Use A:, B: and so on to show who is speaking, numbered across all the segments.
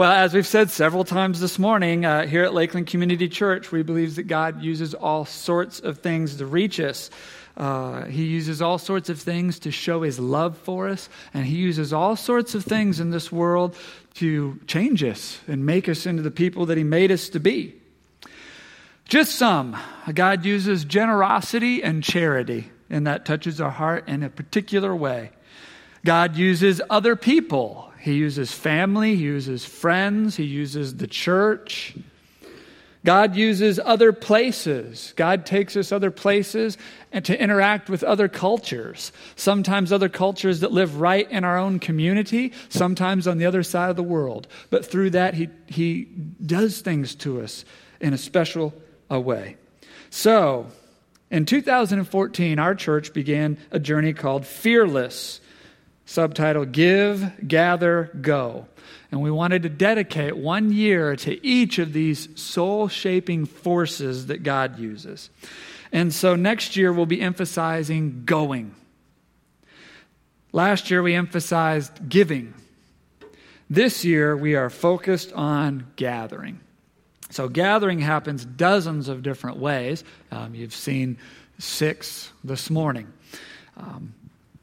A: Well, as we've said several times this morning, uh, here at Lakeland Community Church, we believe that God uses all sorts of things to reach us. Uh, he uses all sorts of things to show his love for us, and he uses all sorts of things in this world to change us and make us into the people that he made us to be. Just some. God uses generosity and charity, and that touches our heart in a particular way. God uses other people he uses family, he uses friends, he uses the church. God uses other places. God takes us other places and to interact with other cultures. Sometimes other cultures that live right in our own community, sometimes on the other side of the world. But through that, He, he does things to us in a special a way. So, in 2014, our church began a journey called Fearless subtitle Give, Gather, Go. And we wanted to dedicate one year to each of these soul shaping forces that God uses. And so next year we'll be emphasizing going. Last year we emphasized giving. This year we are focused on gathering. So gathering happens dozens of different ways. Um, you've seen six this morning. Um,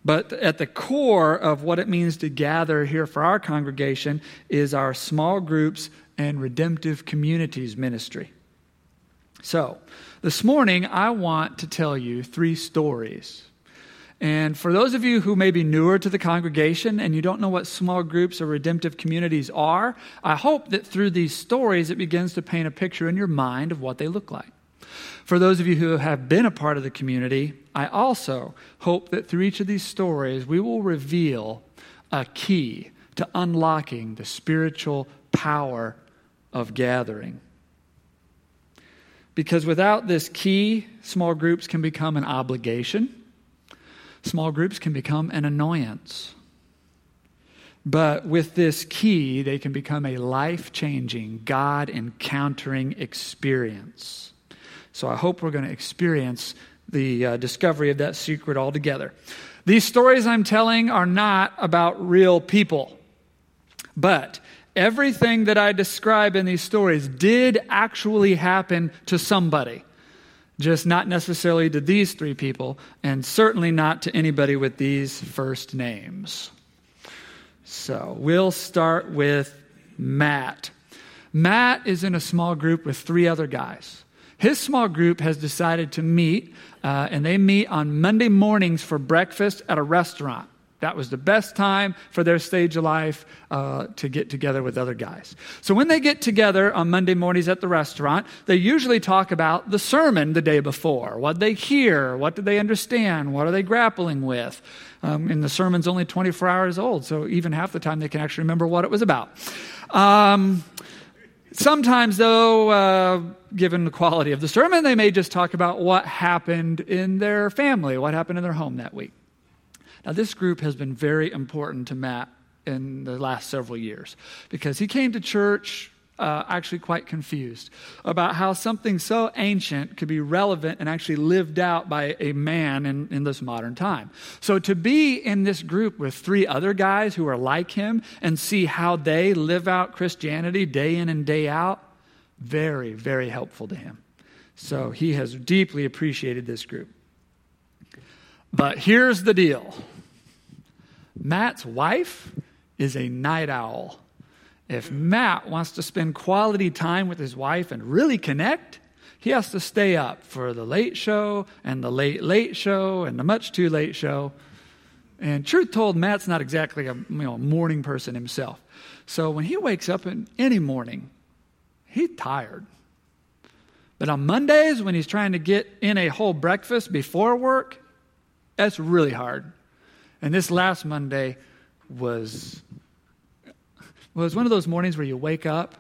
A: but at the core of what it means to gather here for our congregation is our small groups and redemptive communities ministry. So, this morning I want to tell you three stories. And for those of you who may be newer to the congregation and you don't know what small groups or redemptive communities are, I hope that through these stories it begins to paint a picture in your mind of what they look like. For those of you who have been a part of the community, I also hope that through each of these stories, we will reveal a key to unlocking the spiritual power of gathering. Because without this key, small groups can become an obligation, small groups can become an annoyance. But with this key, they can become a life changing, God encountering experience. So I hope we're going to experience the uh, discovery of that secret altogether. These stories I'm telling are not about real people, but everything that I describe in these stories did actually happen to somebody. Just not necessarily to these three people, and certainly not to anybody with these first names. So we'll start with Matt. Matt is in a small group with three other guys. His small group has decided to meet, uh, and they meet on Monday mornings for breakfast at a restaurant. That was the best time for their stage of life uh, to get together with other guys. So when they get together on Monday mornings at the restaurant, they usually talk about the sermon the day before. What they hear, what do they understand, what are they grappling with. Um, and the sermon's only 24 hours old, so even half the time they can actually remember what it was about. Um, Sometimes, though, uh, given the quality of the sermon, they may just talk about what happened in their family, what happened in their home that week. Now, this group has been very important to Matt in the last several years because he came to church uh, actually quite confused about how something so ancient could be relevant and actually lived out by a man in, in this modern time. So to be in this group with three other guys who are like him and see how they live out Christianity day in and day out, very, very helpful to him. So he has deeply appreciated this group. But here's the deal Matt's wife is a night owl. If Matt wants to spend quality time with his wife and really connect, he has to stay up for the late show and the late, late show and the much too late show. And truth told, Matt's not exactly a you know, morning person himself. So when he wakes up in any morning, he's tired. But on Mondays, when he's trying to get in a whole breakfast before work, that's really hard. And this last Monday was well, it's one of those mornings where you wake up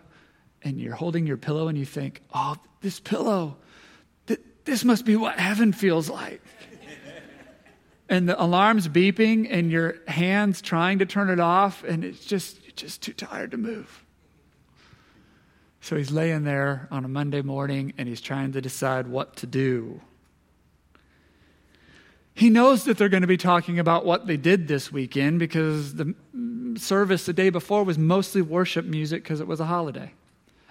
A: and you're holding your pillow and you think, oh, this pillow, th- this must be what heaven feels like. and the alarm's beeping and your hands trying to turn it off and it's just, you're just too tired to move. So he's laying there on a Monday morning and he's trying to decide what to do. He knows that they're going to be talking about what they did this weekend because the service the day before was mostly worship music because it was a holiday.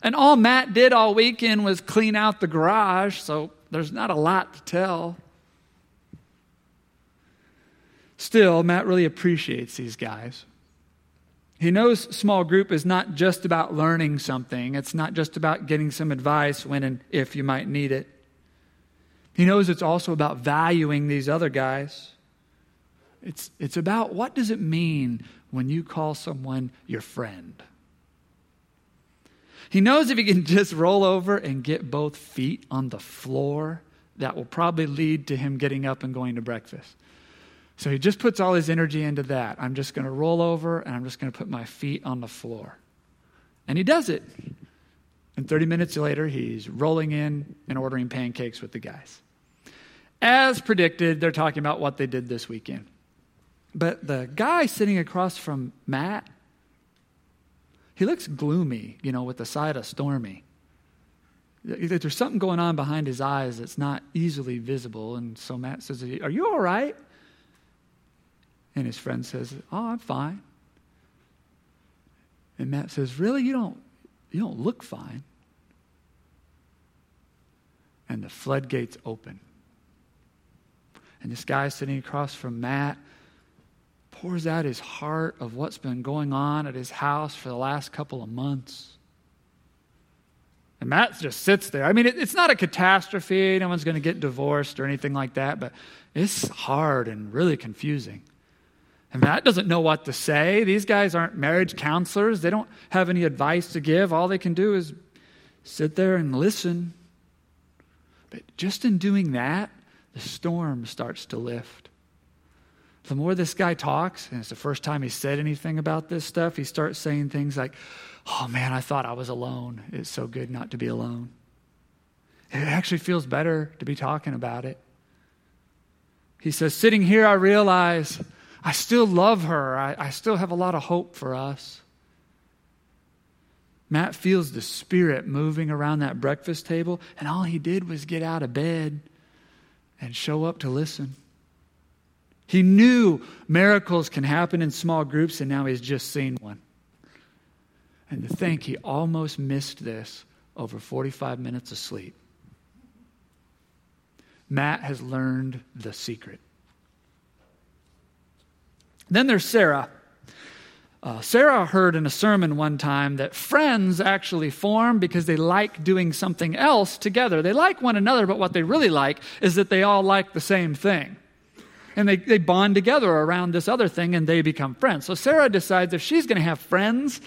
A: And all Matt did all weekend was clean out the garage, so there's not a lot to tell. Still, Matt really appreciates these guys. He knows small group is not just about learning something, it's not just about getting some advice when and if you might need it. He knows it's also about valuing these other guys. It's, it's about what does it mean when you call someone your friend? He knows if he can just roll over and get both feet on the floor, that will probably lead to him getting up and going to breakfast. So he just puts all his energy into that. I'm just going to roll over and I'm just going to put my feet on the floor. And he does it. And 30 minutes later, he's rolling in and ordering pancakes with the guys. As predicted, they're talking about what they did this weekend. But the guy sitting across from Matt, he looks gloomy, you know, with the side of stormy. There's something going on behind his eyes that's not easily visible. And so Matt says, Are you all right? And his friend says, Oh, I'm fine. And Matt says, Really? You don't, you don't look fine. And the floodgates open. And this guy sitting across from Matt pours out his heart of what's been going on at his house for the last couple of months. And Matt just sits there. I mean, it, it's not a catastrophe. No one's going to get divorced or anything like that, but it's hard and really confusing. And Matt doesn't know what to say. These guys aren't marriage counselors, they don't have any advice to give. All they can do is sit there and listen. But just in doing that, the storm starts to lift. The more this guy talks, and it's the first time he said anything about this stuff, he starts saying things like, Oh man, I thought I was alone. It's so good not to be alone. It actually feels better to be talking about it. He says, Sitting here, I realize I still love her. I, I still have a lot of hope for us. Matt feels the Spirit moving around that breakfast table, and all he did was get out of bed and show up to listen. He knew miracles can happen in small groups, and now he's just seen one. And to think he almost missed this over 45 minutes of sleep. Matt has learned the secret. Then there's Sarah. Uh, Sarah heard in a sermon one time that friends actually form because they like doing something else together. They like one another, but what they really like is that they all like the same thing. And they, they bond together around this other thing and they become friends. So Sarah decides if she's going to have friends,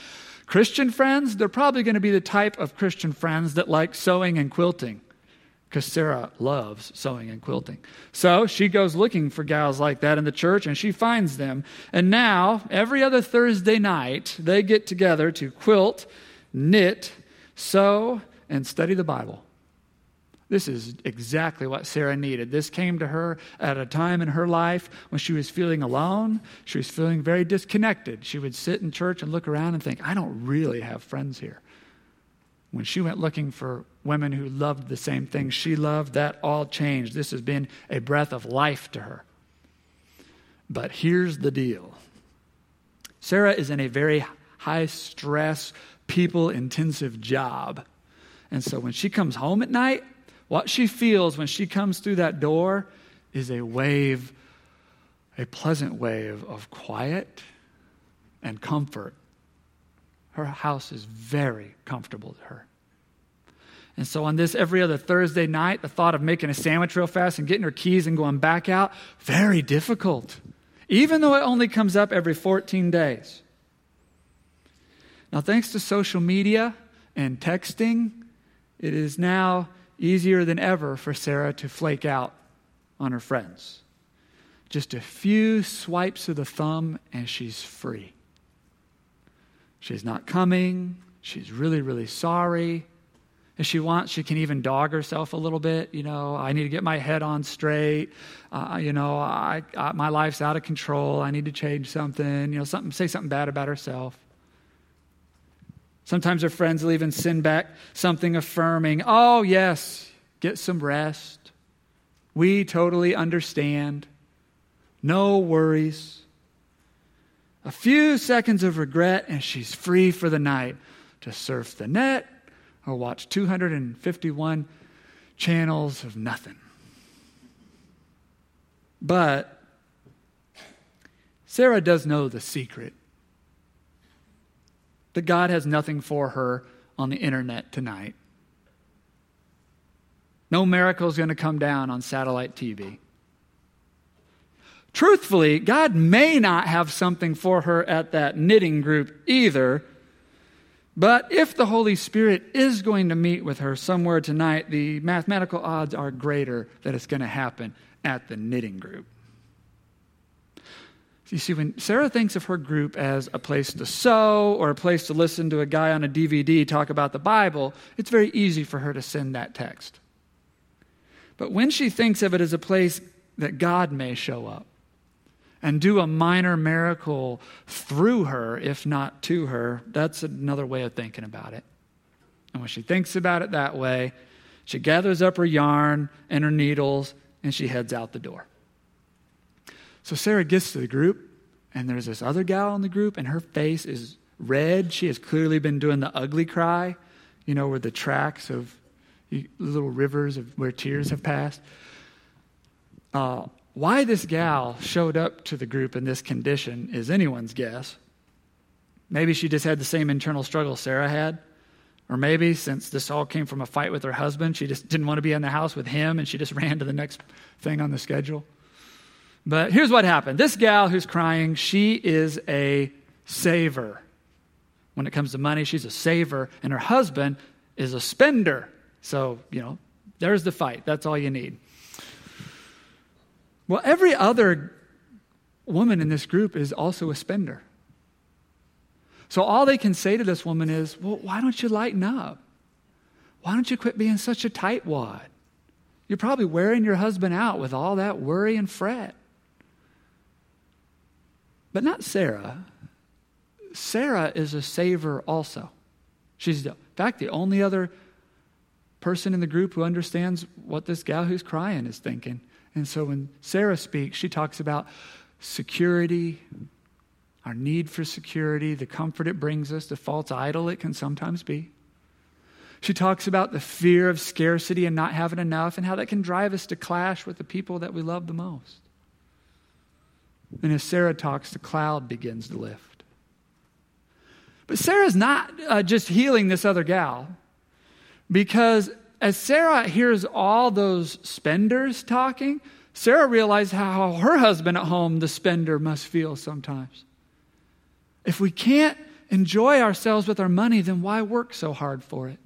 A: Christian friends, they're probably going to be the type of Christian friends that like sewing and quilting because Sarah loves sewing and quilting. So she goes looking for gals like that in the church and she finds them. And now, every other Thursday night, they get together to quilt, knit, sew, and study the Bible. This is exactly what Sarah needed. This came to her at a time in her life when she was feeling alone. She was feeling very disconnected. She would sit in church and look around and think, I don't really have friends here. When she went looking for women who loved the same things she loved, that all changed. This has been a breath of life to her. But here's the deal Sarah is in a very high stress, people intensive job. And so when she comes home at night, what she feels when she comes through that door is a wave, a pleasant wave of quiet and comfort her house is very comfortable to her. And so, on this every other Thursday night, the thought of making a sandwich real fast and getting her keys and going back out, very difficult, even though it only comes up every 14 days. Now, thanks to social media and texting, it is now easier than ever for Sarah to flake out on her friends. Just a few swipes of the thumb, and she's free. She's not coming. She's really, really sorry. If she wants, she can even dog herself a little bit. You know, I need to get my head on straight. Uh, you know, I, I, my life's out of control. I need to change something. You know, something, say something bad about herself. Sometimes her friends will even send back something affirming. Oh, yes, get some rest. We totally understand. No worries. a few seconds of regret, and she's free for the night to surf the net or watch 251 channels of nothing. But Sarah does know the secret that God has nothing for her on the internet tonight. No miracle is going to come down on satellite TV. Truthfully, God may not have something for her at that knitting group either. But if the Holy Spirit is going to meet with her somewhere tonight, the mathematical odds are greater that it's going to happen at the knitting group. You see, when Sarah thinks of her group as a place to sew or a place to listen to a guy on a DVD talk about the Bible, it's very easy for her to send that text. But when she thinks of it as a place that God may show up and do a minor miracle through her, if not to her, that's another way of thinking about it. And when she thinks about it that way, she gathers up her yarn and her needles and she heads out the door. So Sarah gets to the group, and there's this other gal in the group, and her face is red. She has clearly been doing the ugly cry, you know, where the tracks of little rivers of where tears have passed. Uh, why this gal showed up to the group in this condition is anyone's guess. Maybe she just had the same internal struggle Sarah had. Or maybe since this all came from a fight with her husband, she just didn't want to be in the house with him and she just ran to the next thing on the schedule. But here's what happened this gal who's crying, she is a saver. When it comes to money, she's a saver, and her husband is a spender. So, you know, there's the fight. That's all you need. Well, every other woman in this group is also a spender. So all they can say to this woman is, well, why don't you lighten up? Why don't you quit being such a tightwad? You're probably wearing your husband out with all that worry and fret. But not Sarah. Sarah is a saver also. She's, in fact, the only other person in the group who understands what this gal who's crying is thinking. And so when Sarah speaks, she talks about security, our need for security, the comfort it brings us, the false idol it can sometimes be. She talks about the fear of scarcity and not having enough and how that can drive us to clash with the people that we love the most. And as Sarah talks, the cloud begins to lift. But Sarah's not uh, just healing this other gal, because as Sarah hears all those spenders talking, Sarah realized how her husband at home, the spender, must feel sometimes. If we can't enjoy ourselves with our money, then why work so hard for it?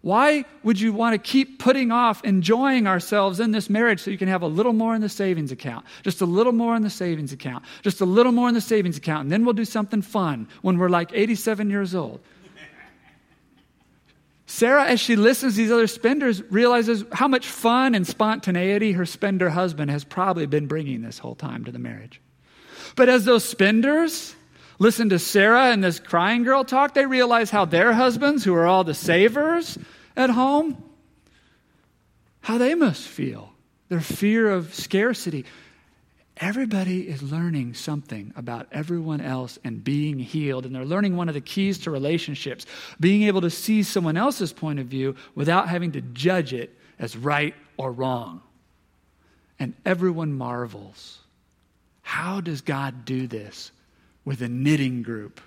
A: Why would you want to keep putting off enjoying ourselves in this marriage so you can have a little more in the savings account? Just a little more in the savings account. Just a little more in the savings account. And then we'll do something fun when we're like 87 years old. Sarah, as she listens to these other spenders, realizes how much fun and spontaneity her spender husband has probably been bringing this whole time to the marriage. But as those spenders listen to Sarah and this crying girl talk, they realize how their husbands, who are all the savers at home, how they must feel. Their fear of scarcity. Everybody is learning something about everyone else and being healed. And they're learning one of the keys to relationships being able to see someone else's point of view without having to judge it as right or wrong. And everyone marvels. How does God do this with a knitting group?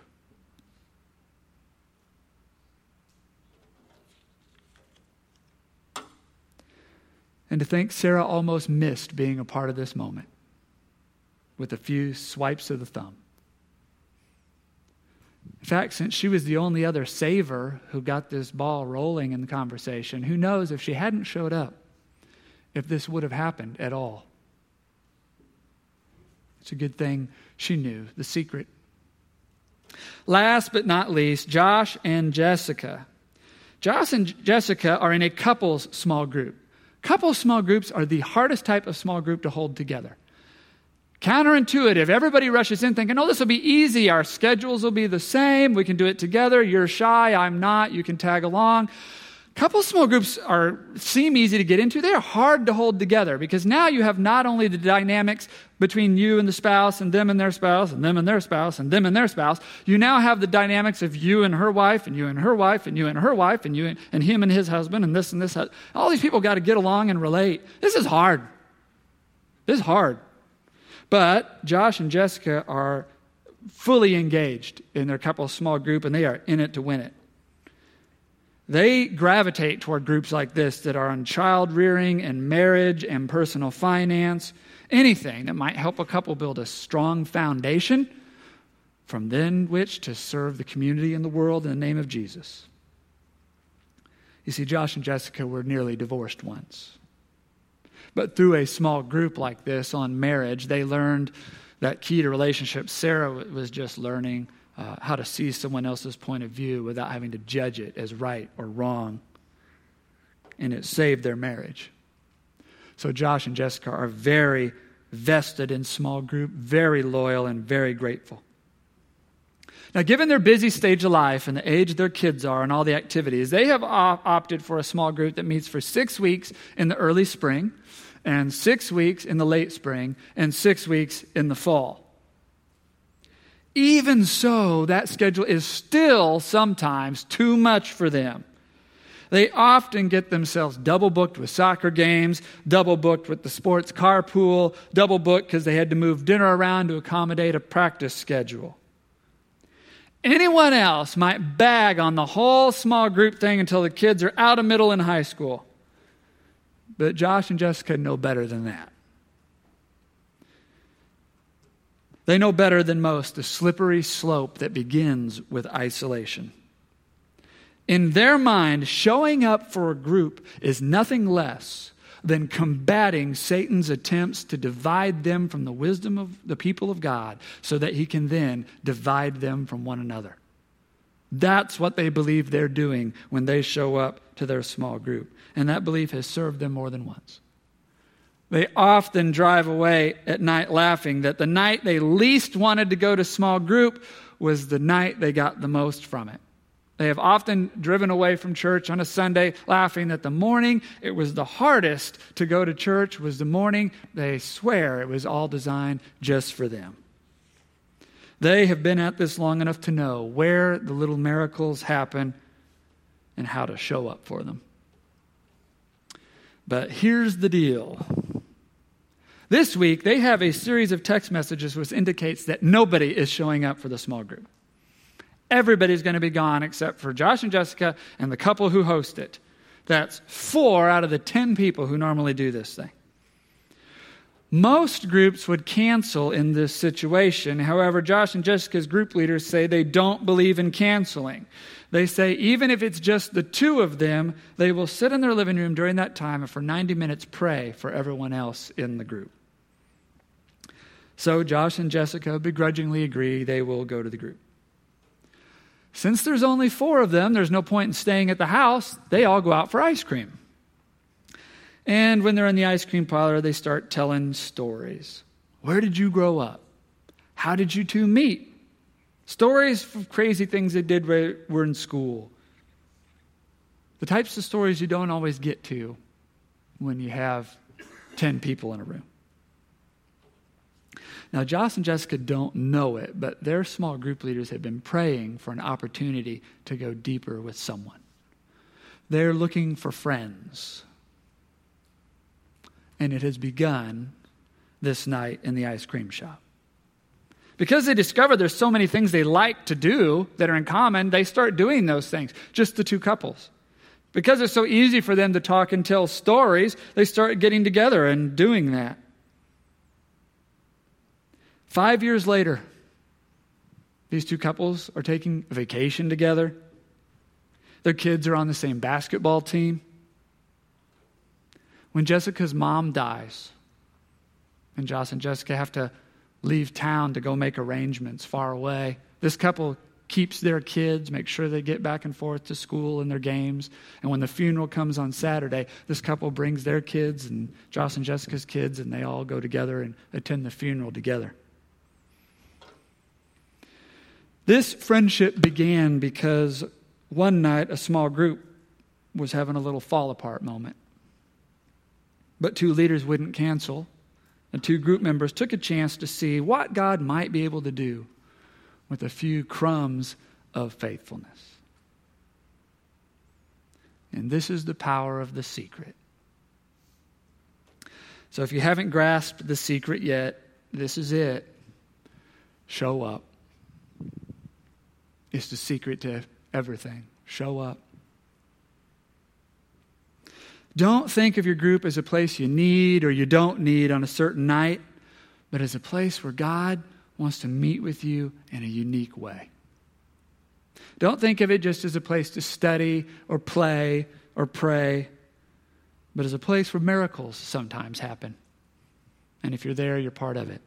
A: And to think Sarah almost missed being a part of this moment with a few swipes of the thumb. In fact, since she was the only other saver who got this ball rolling in the conversation, who knows if she hadn't showed up, if this would have happened at all. It's a good thing she knew the secret. Last but not least, Josh and Jessica. Josh and Jessica are in a couples small group. Couple small groups are the hardest type of small group to hold together. Counterintuitive. Everybody rushes in thinking, oh, this will be easy. Our schedules will be the same. We can do it together. You're shy. I'm not. You can tag along. Couple small groups are seem easy to get into. They are hard to hold together because now you have not only the dynamics between you and the spouse and them and their spouse and them and their spouse and them and their spouse. You now have the dynamics of you and her wife and you and her wife and you and her wife and you and, and him and his husband and this and this. All these people got to get along and relate. This is hard. This is hard. But Josh and Jessica are fully engaged in their couple small group and they are in it to win it. They gravitate toward groups like this that are on child rearing and marriage and personal finance, anything that might help a couple build a strong foundation from then which to serve the community and the world in the name of Jesus. You see, Josh and Jessica were nearly divorced once. But through a small group like this on marriage, they learned that key to relationships. Sarah was just learning uh, how to see someone else's point of view without having to judge it as right or wrong. And it saved their marriage. So Josh and Jessica are very vested in small group, very loyal, and very grateful. Now, given their busy stage of life and the age their kids are and all the activities, they have opted for a small group that meets for six weeks in the early spring, and six weeks in the late spring, and six weeks in the fall. Even so, that schedule is still sometimes too much for them. They often get themselves double booked with soccer games, double booked with the sports carpool, double booked because they had to move dinner around to accommodate a practice schedule. Anyone else might bag on the whole small group thing until the kids are out of middle and high school. But Josh and Jessica know better than that. They know better than most the slippery slope that begins with isolation. In their mind, showing up for a group is nothing less than combating Satan's attempts to divide them from the wisdom of the people of God so that he can then divide them from one another. That's what they believe they're doing when they show up to their small group. And that belief has served them more than once. They often drive away at night laughing that the night they least wanted to go to small group was the night they got the most from it. They have often driven away from church on a Sunday laughing that the morning it was the hardest to go to church was the morning they swear it was all designed just for them. They have been at this long enough to know where the little miracles happen and how to show up for them. But here's the deal this week, they have a series of text messages which indicates that nobody is showing up for the small group. Everybody's going to be gone except for Josh and Jessica and the couple who host it. That's four out of the 10 people who normally do this thing. Most groups would cancel in this situation. However, Josh and Jessica's group leaders say they don't believe in canceling. They say even if it's just the two of them, they will sit in their living room during that time and for 90 minutes pray for everyone else in the group. So Josh and Jessica begrudgingly agree they will go to the group. Since there's only four of them, there's no point in staying at the house. They all go out for ice cream. And when they're in the ice cream parlor, they start telling stories. Where did you grow up? How did you two meet? Stories of crazy things they did when we were in school. The types of stories you don't always get to when you have 10 people in a room. Now, Josh and Jessica don't know it, but their small group leaders have been praying for an opportunity to go deeper with someone. They're looking for friends. And it has begun this night in the ice cream shop. Because they discover there's so many things they like to do that are in common, they start doing those things, just the two couples. Because it's so easy for them to talk and tell stories, they start getting together and doing that. Five years later, these two couples are taking a vacation together. Their kids are on the same basketball team. When Jessica's mom dies, and Josh and Jessica have to leave town to go make arrangements far away, this couple keeps their kids, makes sure they get back and forth to school and their games. And when the funeral comes on Saturday, this couple brings their kids and Josh and Jessica's kids, and they all go together and attend the funeral together. This friendship began because one night a small group was having a little fall apart moment. But two leaders wouldn't cancel. and two group members took a chance to see what God might be able to do with a few crumbs of faithfulness. And this is the power of the secret. So if you haven't grasped the secret yet, this is it. Show up. It's the secret to everything. Show up. Don't think of your group as a place you need or you don't need on a certain night, but as a place where God wants to meet with you in a unique way. Don't think of it just as a place to study or play or pray, but as a place where miracles sometimes happen. And if you're there, you're part of it.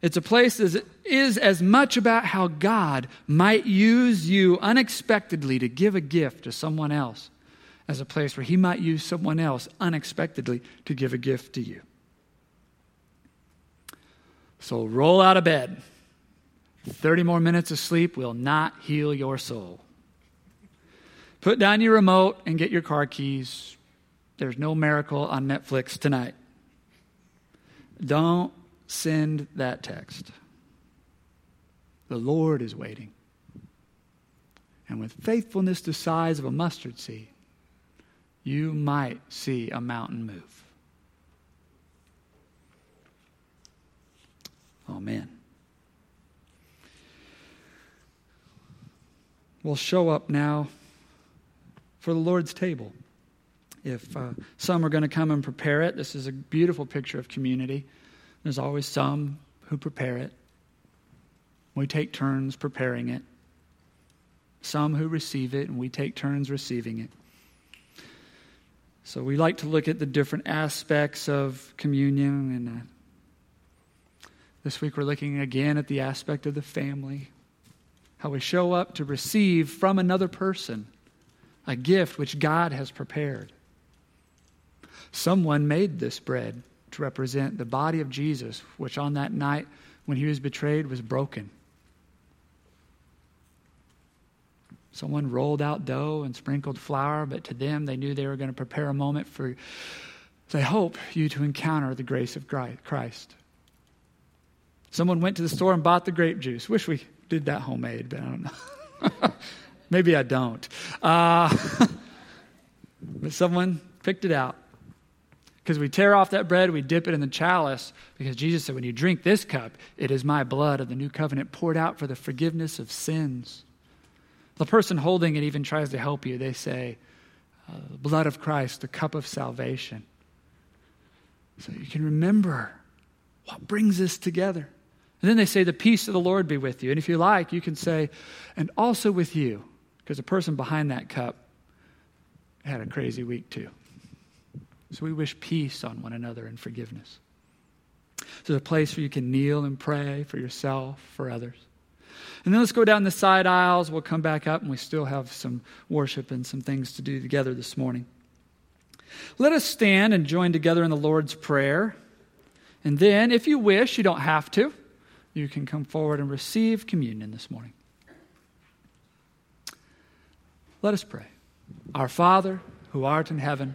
A: It's a place that is as much about how God might use you unexpectedly to give a gift to someone else as a place where He might use someone else unexpectedly to give a gift to you. So roll out of bed. 30 more minutes of sleep will not heal your soul. Put down your remote and get your car keys. There's no miracle on Netflix tonight. Don't send that text. The Lord is waiting. And with faithfulness the size of a mustard seed, you might see a mountain move. Amen. We'll show up now for the Lord's table. If uh, some are going to come and prepare it, this is a beautiful picture of community. There's always some who prepare it. We take turns preparing it. Some who receive it, and we take turns receiving it. So we like to look at the different aspects of communion. And uh, this week we're looking again at the aspect of the family. How we show up to receive from another person a gift which God has prepared. Someone made this bread to represent the body of Jesus, which on that night when he was betrayed was broken. Someone rolled out dough and sprinkled flour, but to them, they knew they were going to prepare a moment for, they hope, you to encounter the grace of Christ. Someone went to the store and bought the grape juice. Wish we did that homemade, but I don't know. Maybe I don't. Uh, but someone picked it out. Because we tear off that bread, we dip it in the chalice, because Jesus said, When you drink this cup, it is my blood of the new covenant poured out for the forgiveness of sins. The person holding it even tries to help you. They say, uh, The blood of Christ, the cup of salvation. So you can remember what brings us together. And then they say, The peace of the Lord be with you. And if you like, you can say, And also with you, because the person behind that cup had a crazy week too. So we wish peace on one another and forgiveness. So there's a place where you can kneel and pray for yourself, for others. And then let's go down the side aisles. We'll come back up, and we still have some worship and some things to do together this morning. Let us stand and join together in the Lord's Prayer. And then, if you wish, you don't have to, you can come forward and receive communion this morning. Let us pray. Our Father, who art in heaven,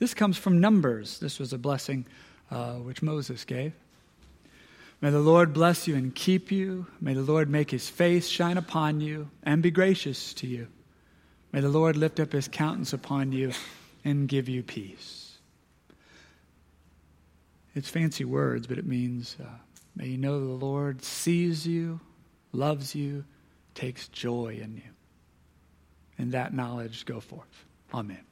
A: This comes from Numbers. This was a blessing uh, which Moses gave. May the Lord bless you and keep you. May the Lord make his face shine upon you and be gracious to you. May the Lord lift up his countenance upon you and give you peace. It's fancy words, but it means uh, may you know the Lord sees you, loves you, takes joy in you. In that knowledge, go forth. Amen.